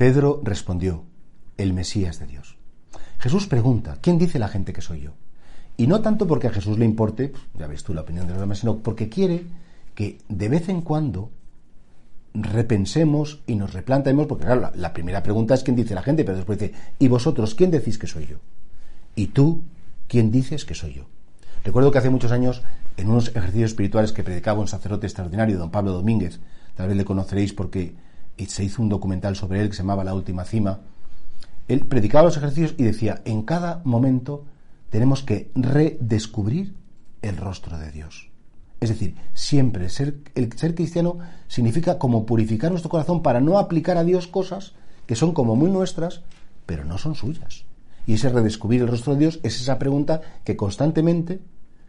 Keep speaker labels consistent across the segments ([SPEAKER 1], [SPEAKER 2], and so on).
[SPEAKER 1] Pedro respondió, el Mesías de Dios. Jesús pregunta, ¿quién dice la gente que soy yo? Y no tanto porque a Jesús le importe, ya ves tú la opinión de los demás, sino porque quiere que de vez en cuando repensemos y nos replantemos, porque claro, la, la, primera pregunta es quién dice la gente, pero después dice, ¿y vosotros quién decís que soy yo? ¿Y tú quién dices que soy yo? Recuerdo que hace muchos años, en unos ejercicios espirituales que predicaba un sacerdote extraordinario, don Pablo Domínguez, tal vez le conoceréis porque se hizo un documental sobre él que se llamaba La Última Cima, él predicaba los ejercicios y decía, en cada momento tenemos que redescubrir el rostro de Dios. Es decir, siempre ser, el ser cristiano significa como purificar nuestro corazón para no aplicar a Dios cosas que son como muy nuestras, pero no son suyas. Y ese redescubrir el rostro de Dios es esa pregunta que constantemente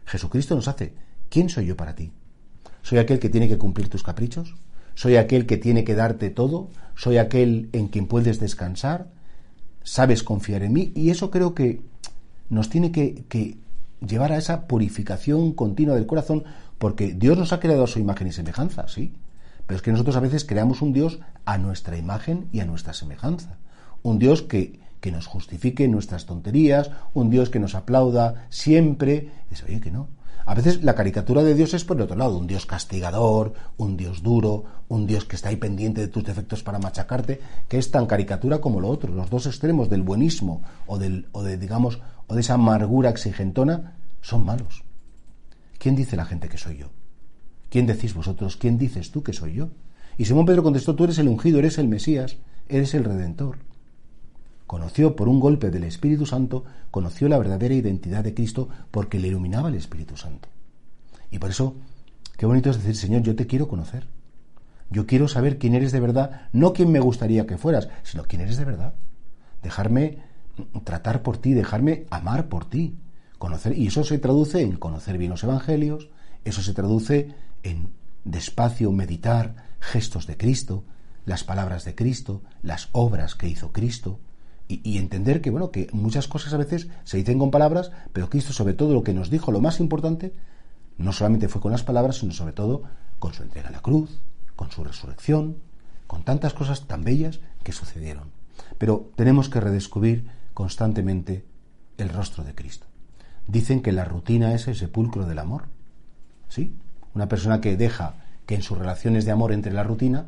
[SPEAKER 1] Jesucristo nos hace. ¿Quién soy yo para ti? ¿Soy aquel que tiene que cumplir tus caprichos? ¿Soy aquel que tiene que darte todo? ¿Soy aquel en quien puedes descansar? ¿Sabes confiar en mí? Y eso creo que nos tiene que, llevar a esa purificación continua del corazón, porque Dios nos ha creado a su imagen y semejanza, sí. Pero es que nosotros a veces creamos un Dios a nuestra imagen y a nuestra semejanza. Un Dios que, nos justifique nuestras tonterías, un Dios que nos aplauda siempre. Es, oye, que no. A veces la caricatura de Dios es por el otro lado, un Dios castigador, un Dios duro, un Dios que está ahí pendiente de tus defectos para machacarte, que es tan caricatura como lo otro, los dos extremos del buenismo o del o de digamos o de esa amargura exigentona son malos. ¿Quién dice la gente que soy yo? ¿Quién decís vosotros? ¿Quién dices tú que soy yo? Y Simón Pedro contestó, tú eres el ungido, eres el Mesías, eres el Redentor. Conoció por un golpe del Espíritu Santo, conoció la verdadera identidad de Cristo porque le iluminaba el Espíritu Santo. Y por eso, qué bonito es decir, Señor, yo te quiero conocer. Yo quiero saber quién eres de verdad, no quién me gustaría que fueras, sino quién eres de verdad. Dejarme tratar por ti, dejarme amar por ti. Conocer, y eso se traduce en conocer bien los evangelios, eso se traduce en despacio meditar gestos de Cristo, las palabras de Cristo, las obras que hizo Cristo, y, entender que bueno, que muchas cosas a veces se dicen con palabras, pero Cristo sobre todo lo que nos dijo, lo más importante, no solamente fue con las palabras, sino sobre todo con su entrega a la cruz, con su resurrección, con tantas cosas tan bellas que sucedieron. Pero tenemos que redescubrir constantemente el rostro de Cristo. Dicen que la rutina es el sepulcro del amor. ¿Sí? Una persona que deja que en sus relaciones de amor entre la rutina,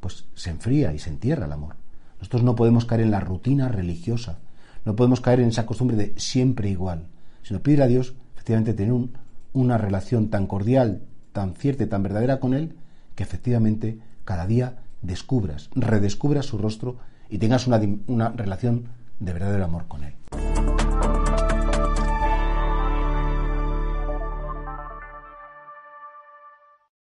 [SPEAKER 1] pues se enfría y se entierra el amor. Nosotros no podemos caer en la rutina religiosa, no podemos caer en esa costumbre de siempre igual, sino pedir a Dios efectivamente tener un, una relación tan cordial, tan cierta y tan verdadera con Él, que efectivamente cada día descubras, redescubras su rostro y tengas una relación de verdadero amor con Él.